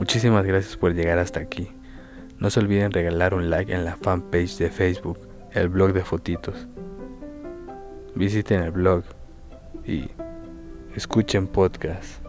Muchísimas gracias por llegar hasta aquí. No se olviden regalar un like en la fanpage de Facebook, el blog de fotitos. Visiten el blog y escuchen podcast.